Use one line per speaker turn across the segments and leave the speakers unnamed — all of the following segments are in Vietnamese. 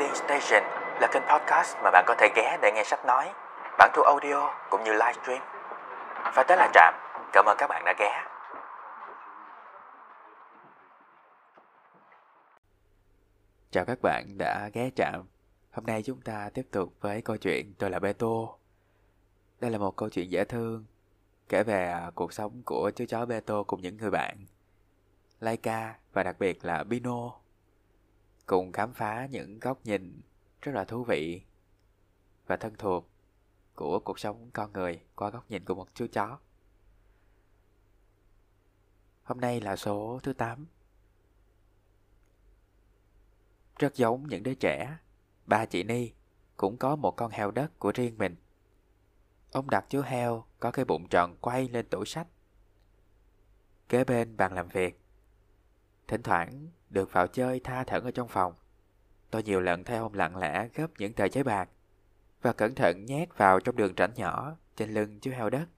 Reading Station là kênh podcast mà bạn có thể ghé để nghe sách nói, bản thu audio cũng như livestream. Và tới là Trạm, cảm ơn các bạn đã ghé. Chào các bạn đã ghé Trạm. Hôm nay chúng ta tiếp tục với câu chuyện Tôi là Beto. Đây là một câu chuyện dễ thương, kể về à, cuộc sống của chú chó Beto cùng những người bạn. Laika và đặc biệt là Bino cùng khám phá những góc nhìn rất là thú vị và thân thuộc của cuộc sống con người qua góc nhìn của một chú chó. Hôm nay là số thứ 8. Rất giống những đứa trẻ, ba chị Ni cũng có một con heo đất của riêng mình. Ông đặt chú heo có cái bụng tròn quay lên tủ sách. Kế bên bàn làm việc. Thỉnh thoảng được vào chơi tha thẩn ở trong phòng. Tôi nhiều lần thấy ông lặng lẽ gấp những tờ giấy bạc và cẩn thận nhét vào trong đường rãnh nhỏ trên lưng chú heo đất.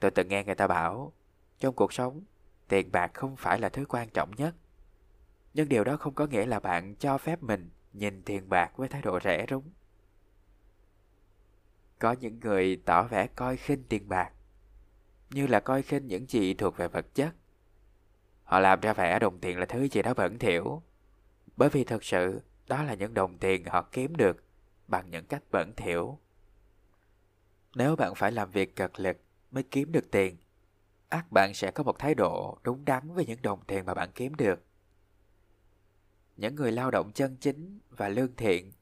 Tôi từng nghe người ta bảo, trong cuộc sống, tiền bạc không phải là thứ quan trọng nhất. Nhưng điều đó không có nghĩa là bạn cho phép mình nhìn tiền bạc với thái độ rẻ rúng. Có những người tỏ vẻ coi khinh tiền bạc, như là coi khinh những gì thuộc về vật chất. Họ làm ra vẻ đồng tiền là thứ gì đó bẩn thỉu. Bởi vì thật sự đó là những đồng tiền họ kiếm được bằng những cách bẩn thỉu. Nếu bạn phải làm việc cật lực mới kiếm được tiền, ác bạn sẽ có một thái độ đúng đắn với những đồng tiền mà bạn kiếm được. Những người lao động chân chính và lương thiện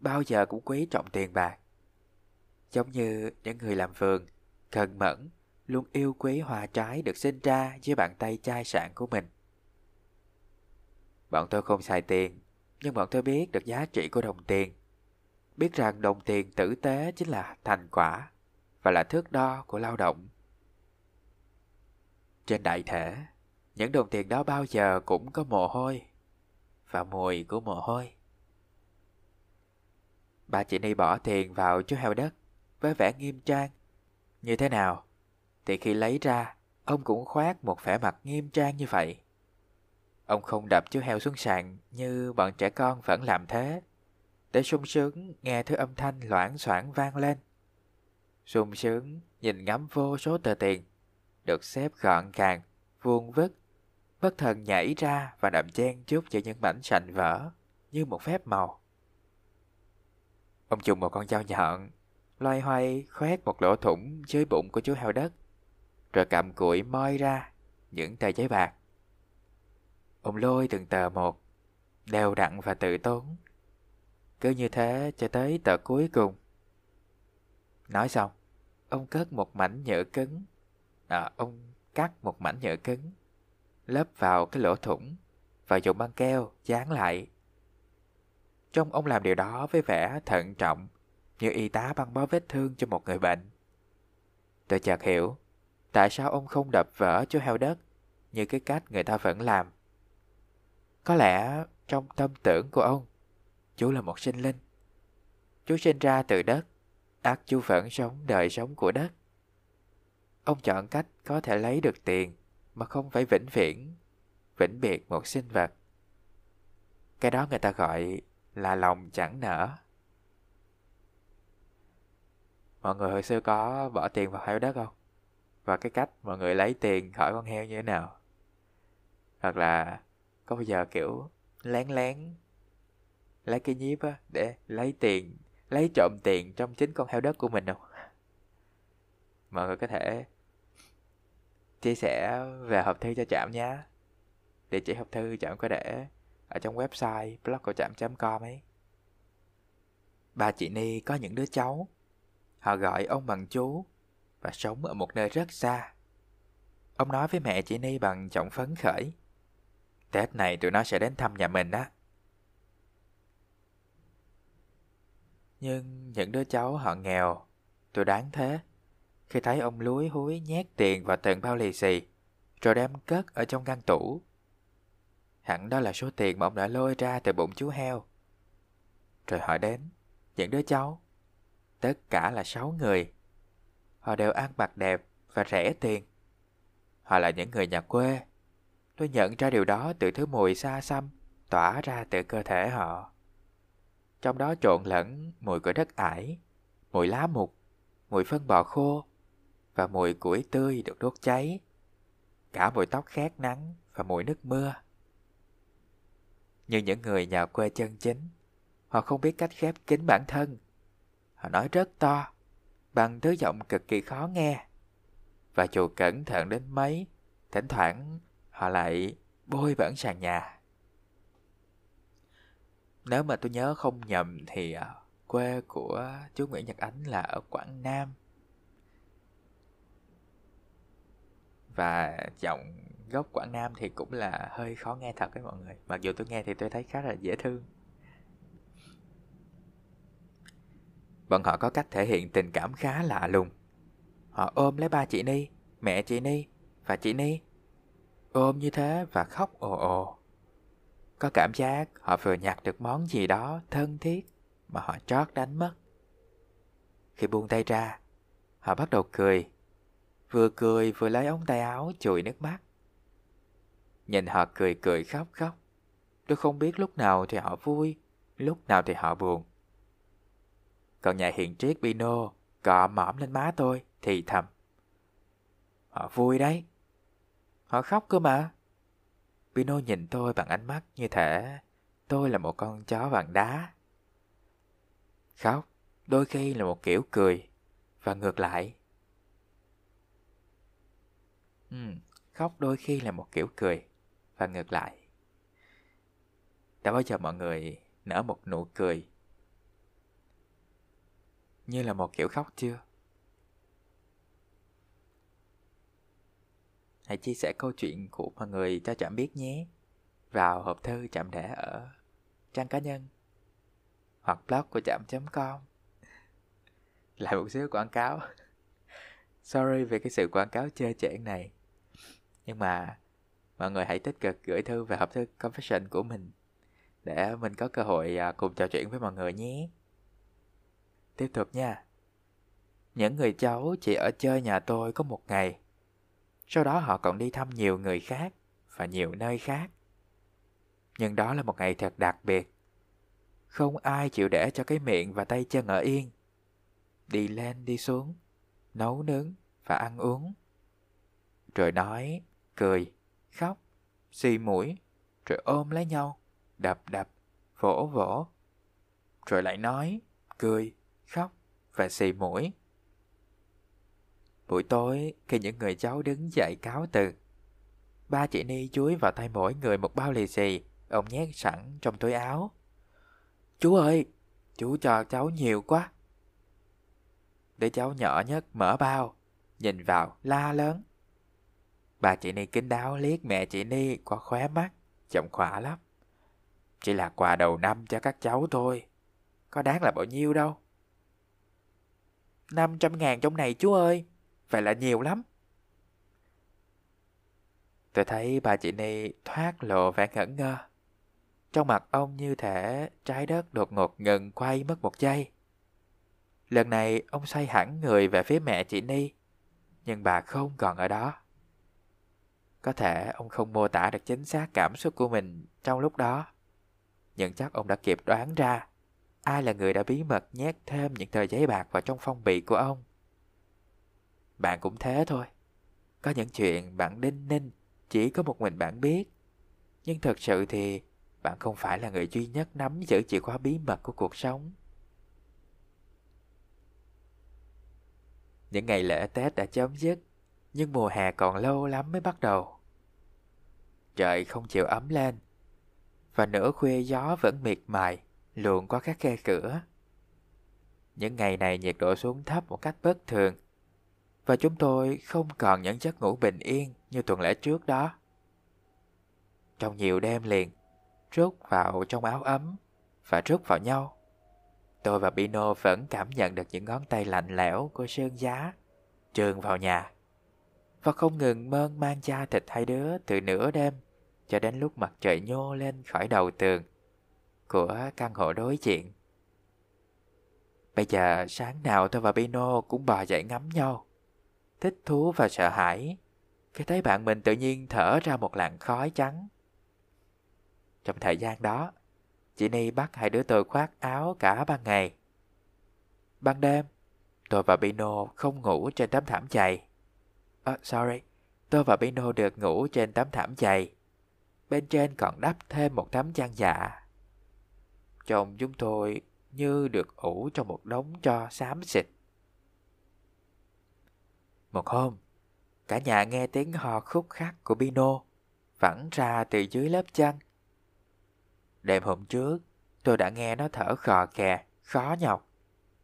bao giờ cũng quý trọng tiền bạc. Giống như những người làm vườn, cần mẫn luôn yêu quý hoa trái được sinh ra dưới bàn tay chai sạn của mình. Bọn tôi không xài tiền, nhưng bọn tôi biết được giá trị của đồng tiền. Biết rằng đồng tiền tử tế chính là thành quả và là thước đo của lao động. Trên đại thể, những đồng tiền đó bao giờ cũng có mồ hôi và mùi của mồ hôi. Bà chị Ni bỏ tiền vào chú heo đất với vẻ nghiêm trang. Như thế nào? Thì khi lấy ra, ông cũng khoác một vẻ mặt nghiêm trang như vậy. Ông không đập chú heo xuống sàn như bọn trẻ con vẫn làm thế, để sung sướng nghe thứ âm thanh loãng xoảng vang lên. sung sướng nhìn ngắm vô số tờ tiền, được xếp gọn gàng, vuông vức, bất thần nhảy ra và đậm chen chút cho những mảnh sành vỡ như một phép màu. Ông dùng một con dao nhọn, loay hoay khoét một lỗ thủng dưới bụng của chú heo đất rồi cầm cụi moi ra những tờ giấy bạc. Ông lôi từng tờ một, đều đặn và tự tốn. Cứ như thế cho tới tờ cuối cùng. Nói xong, ông cất một mảnh nhựa cứng. À, ông cắt một mảnh nhựa cứng, lấp vào cái lỗ thủng và dùng băng keo dán lại. Trông ông làm điều đó với vẻ thận trọng, như y tá băng bó vết thương cho một người bệnh. Tôi chợt hiểu, Tại sao ông không đập vỡ chú heo đất như cái cách người ta vẫn làm? Có lẽ trong tâm tưởng của ông, chú là một sinh linh. Chú sinh ra từ đất, ác chú vẫn sống đời sống của đất. Ông chọn cách có thể lấy được tiền mà không phải vĩnh viễn, vĩnh biệt một sinh vật. Cái đó người ta gọi là lòng chẳng nở. Mọi người hồi xưa có bỏ tiền vào heo đất không? Và cái cách mọi người lấy tiền khỏi con heo như thế nào? Hoặc là có bao giờ, kiểu, lén lén lấy cái nhíp á, để lấy tiền, lấy trộm tiền trong chính con heo đất của mình không? Mọi người có thể chia sẻ về hộp thư cho trạm nhé địa chỉ hộp thư trạm có để ở trong website blog của trạm com ấy. Bà chị ni có những đứa cháu, họ gọi ông bằng chú và sống ở một nơi rất xa. Ông nói với mẹ chị Ni bằng giọng phấn khởi. Tết này tụi nó sẽ đến thăm nhà mình á. Nhưng những đứa cháu họ nghèo, tôi đáng thế. Khi thấy ông lúi húi nhét tiền vào từng bao lì xì, rồi đem cất ở trong ngăn tủ. Hẳn đó là số tiền mà ông đã lôi ra từ bụng chú heo. Rồi họ đến, những đứa cháu, tất cả là sáu người Họ đều ăn mặc đẹp và rẻ tiền. Họ là những người nhà quê. Tôi nhận ra điều đó từ thứ mùi xa xăm tỏa ra từ cơ thể họ. trong đó trộn lẫn mùi của đất ải, mùi lá mục, mùi phân bò khô và mùi củi tươi được đốt cháy, cả mùi tóc khét nắng và mùi nước mưa. Như những người nhà quê chân chính, họ không biết cách khép kín bản thân. Họ nói rất to, bằng thứ giọng cực kỳ khó nghe. Và dù cẩn thận đến mấy, thỉnh thoảng họ lại bôi bẩn sàn nhà. Nếu mà tôi nhớ không nhầm thì à, quê của chú Nguyễn Nhật Ánh là ở Quảng Nam. Và giọng gốc Quảng Nam thì cũng là hơi khó nghe thật đấy mọi người. Mặc dù tôi nghe thì tôi thấy khá là dễ thương. Bọn họ có cách thể hiện tình cảm khá lạ lùng. Họ ôm lấy ba chị Ni, mẹ chị Ni và chị Ni. Ôm như thế và khóc ồ ồ. Có cảm giác họ vừa nhặt được món gì đó thân thiết mà họ trót đánh mất. Khi buông tay ra, họ bắt đầu cười. Vừa cười vừa lấy ống tay áo chùi nước mắt. Nhìn họ cười cười khóc khóc. Tôi không biết lúc nào thì họ vui, lúc nào thì họ buồn. Còn nhà hiện triết Pino cọ mõm lên má tôi thì thầm. Họ vui đấy. Họ khóc cơ mà. Pino nhìn tôi bằng ánh mắt như thể tôi là một con chó vàng đá. Khóc đôi khi là một kiểu cười và ngược lại. Ừ, khóc đôi khi là một kiểu cười và ngược lại. Đã bao giờ mọi người nở một nụ cười như là một kiểu khóc chưa? Hãy chia sẻ câu chuyện của mọi người cho Trạm biết nhé vào hộp thư Trạm để ở trang cá nhân hoặc blog của Trạm.com Lại một xíu quảng cáo Sorry về cái sự quảng cáo chê chẽn này Nhưng mà mọi người hãy tích cực gửi thư về hộp thư confession của mình để mình có cơ hội à, cùng trò chuyện với mọi người nhé. Tiếp tục nha. Những người cháu chỉ ở chơi nhà tôi có một ngày. Sau đó họ còn đi thăm nhiều người khác và nhiều nơi khác. Nhưng đó là một ngày thật đặc biệt. Không ai chịu để cho cái miệng và tay chân ở yên. Đi lên đi xuống, nấu nướng và ăn uống. Rồi nói, cười, khóc, xì mũi, rồi ôm lấy nhau, đập đập, vỗ vỗ. Rồi lại nói, cười, khóc và xì mũi. Buổi tối, khi những người cháu đứng dậy cáo từ, ba chị Ni chuối vào tay mỗi người một bao lì xì, ông nhét sẵn trong túi áo. Chú ơi, chú cho cháu nhiều quá. Đứa cháu nhỏ nhất mở bao, nhìn vào la lớn. Bà chị Ni kính đáo liếc mẹ chị Ni qua khóe mắt, giọng khỏa lắm. Chỉ là quà đầu năm cho các cháu thôi, có đáng là bao nhiêu đâu. 500 ngàn trong này chú ơi, vậy là nhiều lắm. Tôi thấy bà chị Ni thoát lộ vẻ ngẩn ngơ. Trong mặt ông như thể trái đất đột ngột ngừng quay mất một giây. Lần này ông xoay hẳn người về phía mẹ chị Ni, nhưng bà không còn ở đó. Có thể ông không mô tả được chính xác cảm xúc của mình trong lúc đó, nhưng chắc ông đã kịp đoán ra ai là người đã bí mật nhét thêm những tờ giấy bạc vào trong phong bì của ông. Bạn cũng thế thôi. Có những chuyện bạn đinh ninh chỉ có một mình bạn biết. Nhưng thật sự thì bạn không phải là người duy nhất nắm giữ chìa khóa bí mật của cuộc sống. Những ngày lễ Tết đã chấm dứt, nhưng mùa hè còn lâu lắm mới bắt đầu. Trời không chịu ấm lên, và nửa khuya gió vẫn miệt mài luồn qua các khe cửa. Những ngày này nhiệt độ xuống thấp một cách bất thường, và chúng tôi không còn những giấc ngủ bình yên như tuần lễ trước đó. Trong nhiều đêm liền, rút vào trong áo ấm và rút vào nhau. Tôi và Pino vẫn cảm nhận được những ngón tay lạnh lẽo của sơn giá trườn vào nhà và không ngừng mơn mang da thịt hai đứa từ nửa đêm cho đến lúc mặt trời nhô lên khỏi đầu tường của căn hộ đối diện. Bây giờ sáng nào tôi và Pino cũng bò dậy ngắm nhau, thích thú và sợ hãi khi thấy bạn mình tự nhiên thở ra một làn khói trắng. Trong thời gian đó, chị Ni bắt hai đứa tôi khoác áo cả ban ngày. Ban đêm, tôi và Pino không ngủ trên tấm thảm dày. À, sorry, tôi và Pino được ngủ trên tấm thảm dày. Bên trên còn đắp thêm một tấm chăn dạ. Chồng chúng tôi như được ủ trong một đống cho xám xịt. Một hôm, cả nhà nghe tiếng hò khúc khắc của Pino vẳng ra từ dưới lớp chăn. Đêm hôm trước, tôi đã nghe nó thở khò khè, khó nhọc,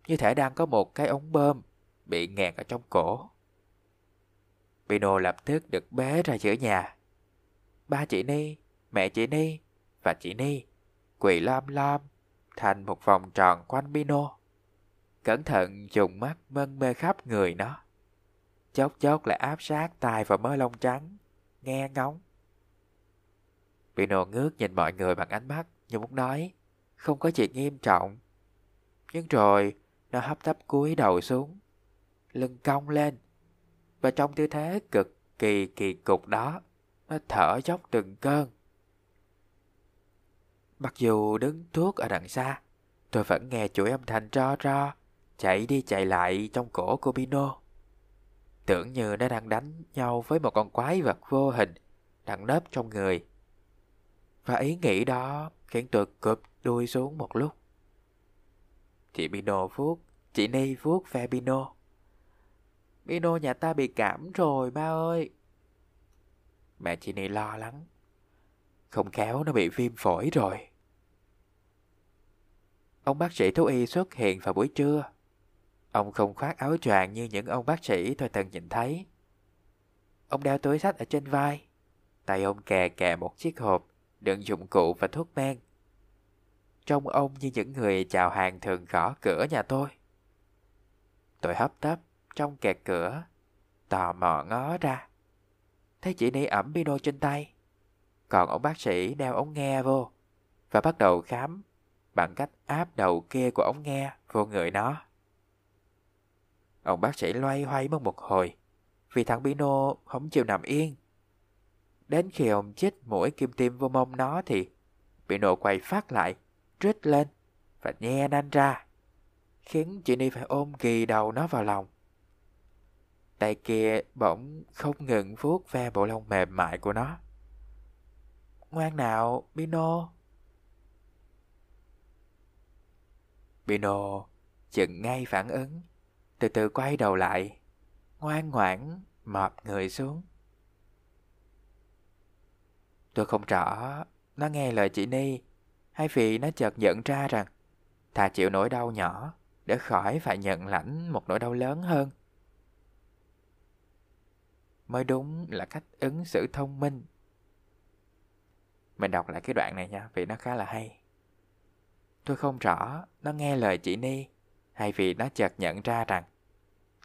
như thể đang có một cái ống bơm bị nghẹt ở trong cổ. Pino lập tức được bế ra giữa nhà. Ba chị Ni, mẹ chị Ni và chị Ni quỳ lom lom thành một vòng tròn quanh Pino. Cẩn thận dùng mắt mân mê khắp người nó. Chốc chốc lại áp sát tai vào mớ lông trắng, nghe ngóng. Pino ngước nhìn mọi người bằng ánh mắt như muốn nói, không có chuyện nghiêm trọng. Nhưng rồi, nó hấp tấp cúi đầu xuống, lưng cong lên, và trong tư thế cực kỳ kỳ cục đó, nó thở dốc từng cơn. Mặc dù đứng thuốc ở đằng xa, tôi vẫn nghe chuỗi âm thanh ro ro, chạy đi chạy lại trong cổ của Pino. Tưởng như nó đang đánh nhau với một con quái vật vô hình đang nấp trong người. Và ý nghĩ đó khiến tôi cụp đuôi xuống một lúc. Chị Pino vuốt, chị Ni vuốt ve Pino. Pino nhà ta bị cảm rồi ba ơi. Mẹ chị Ni lo lắng. Không khéo nó bị viêm phổi rồi. Ông bác sĩ thú y xuất hiện vào buổi trưa. Ông không khoác áo choàng như những ông bác sĩ tôi từng nhìn thấy. Ông đeo túi sách ở trên vai. Tay ông kè kè một chiếc hộp đựng dụng cụ và thuốc men. Trông ông như những người chào hàng thường gõ cửa nhà tôi. Tôi hấp tấp trong kẹt cửa, tò mò ngó ra. Thấy chị Ni ẩm pino trên tay. Còn ông bác sĩ đeo ống nghe vô và bắt đầu khám bằng cách áp đầu kia của ống nghe vô người nó. Ông bác sĩ loay hoay mất một hồi vì thằng Pino không chịu nằm yên. Đến khi ông chích mũi kim tiêm vô mông nó thì Pino quay phát lại, rít lên và nhe nanh ra, khiến chị Ni phải ôm kỳ đầu nó vào lòng. Tay kia bỗng không ngừng vuốt ve bộ lông mềm mại của nó. Ngoan nào, Pino. Pino chừng ngay phản ứng, từ từ quay đầu lại, ngoan ngoãn mọp người xuống. Tôi không rõ nó nghe lời chị Ni hay vì nó chợt nhận ra rằng thà chịu nỗi đau nhỏ để khỏi phải nhận lãnh một nỗi đau lớn hơn. Mới đúng là cách ứng xử thông minh. Mình đọc lại cái đoạn này nha, vì nó khá là hay. Tôi không rõ, nó nghe lời chị Ni, hay vì nó chợt nhận ra rằng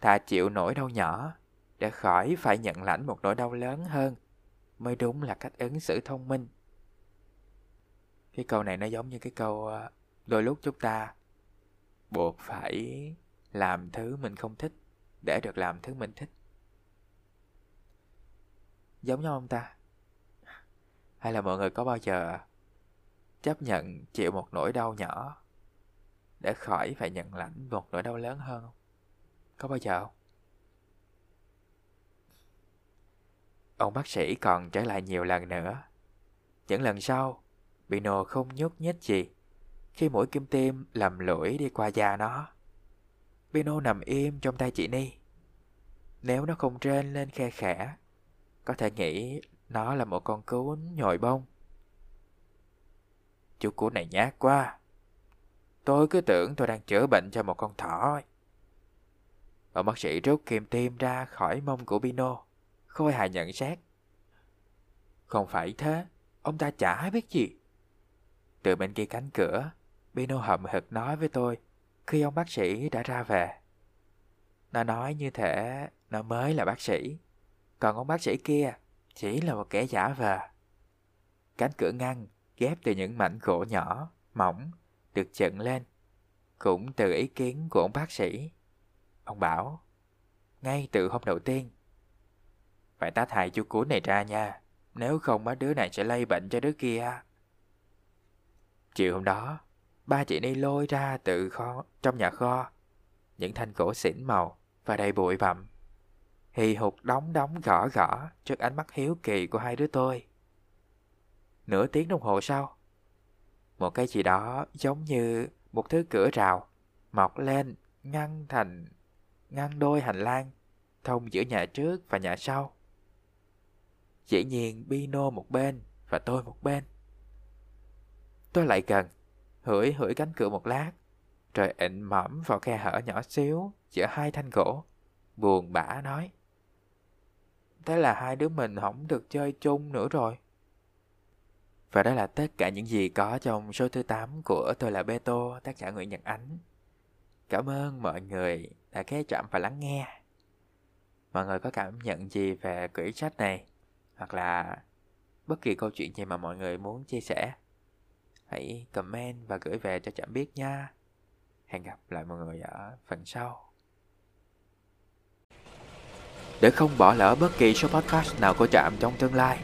thà chịu nỗi đau nhỏ, để khỏi phải nhận lãnh một nỗi đau lớn hơn, mới đúng là cách ứng xử thông minh. Cái câu này nó giống như cái câu ờ, đôi lúc chúng ta buộc phải làm thứ mình không thích để được làm thứ mình thích. Giống nhau không ta? Hay là mọi người có bao giờ chấp nhận chịu một nỗi đau nhỏ để khỏi phải nhận lãnh một nỗi đau lớn hơn không? Có bao giờ không? Ông bác sĩ còn trở lại nhiều lần nữa. Những lần sau, Pino không nhúc nhích gì khi mũi kim tiêm lầm lũi đi qua da nó. Pino nằm im trong tay chị Ni. Nếu nó không trên lên khe khẽ, có thể nghĩ nó là một con cún nhồi bông. Chú cú này nhát quá. Tôi cứ tưởng tôi đang chữa bệnh cho một con thỏ. Ông bác sĩ rút kim tiêm ra khỏi mông của Pino. Khôi hài nhận xét. Không phải thế, ông ta chả biết gì. Từ bên kia cánh cửa, Pino hậm hực nói với tôi khi ông bác sĩ đã ra về. Nó nói như thể nó mới là bác sĩ, còn ông bác sĩ kia chỉ là một kẻ giả vờ. Cánh cửa ngăn ghép từ những mảnh gỗ nhỏ, mỏng, được chận lên. Cũng từ ý kiến của ông bác sĩ. Ông bảo, ngay từ hôm đầu tiên, phải tách hai chú cuốn này ra nha, nếu không mấy đứa này sẽ lây bệnh cho đứa kia. Chiều hôm đó, ba chị đi lôi ra từ kho trong nhà kho những thanh gỗ xỉn màu và đầy bụi bặm. Hì hục đóng đóng gõ gõ trước ánh mắt hiếu kỳ của hai đứa tôi. Nửa tiếng đồng hồ sau, một cái gì đó giống như một thứ cửa rào mọc lên ngăn thành ngăn đôi hành lang thông giữa nhà trước và nhà sau. Dĩ nhiên Pino một bên và tôi một bên. Tôi lại gần, hửi hửi cánh cửa một lát, rồi ịnh mõm vào khe hở nhỏ xíu giữa hai thanh gỗ. Buồn bã nói. Thế là hai đứa mình không được chơi chung nữa rồi. Và đó là tất cả những gì có trong số thứ 8 của Tôi là Bê Tô, tác giả Nguyễn Nhật Ánh. Cảm ơn mọi người đã ghé chạm và lắng nghe. Mọi người có cảm nhận gì về quyển sách này? Hoặc là bất kỳ câu chuyện gì mà mọi người muốn chia sẻ? Hãy comment và gửi về cho Chạm biết nha. Hẹn gặp lại mọi người ở phần sau. Để không bỏ lỡ bất kỳ số podcast nào của Trạm trong tương lai,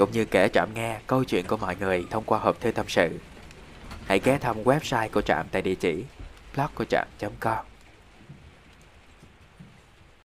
cũng như kể Trạm nghe câu chuyện của mọi người thông qua hộp thư tâm sự, hãy ghé thăm website của Trạm tại địa chỉ blog của trạm.com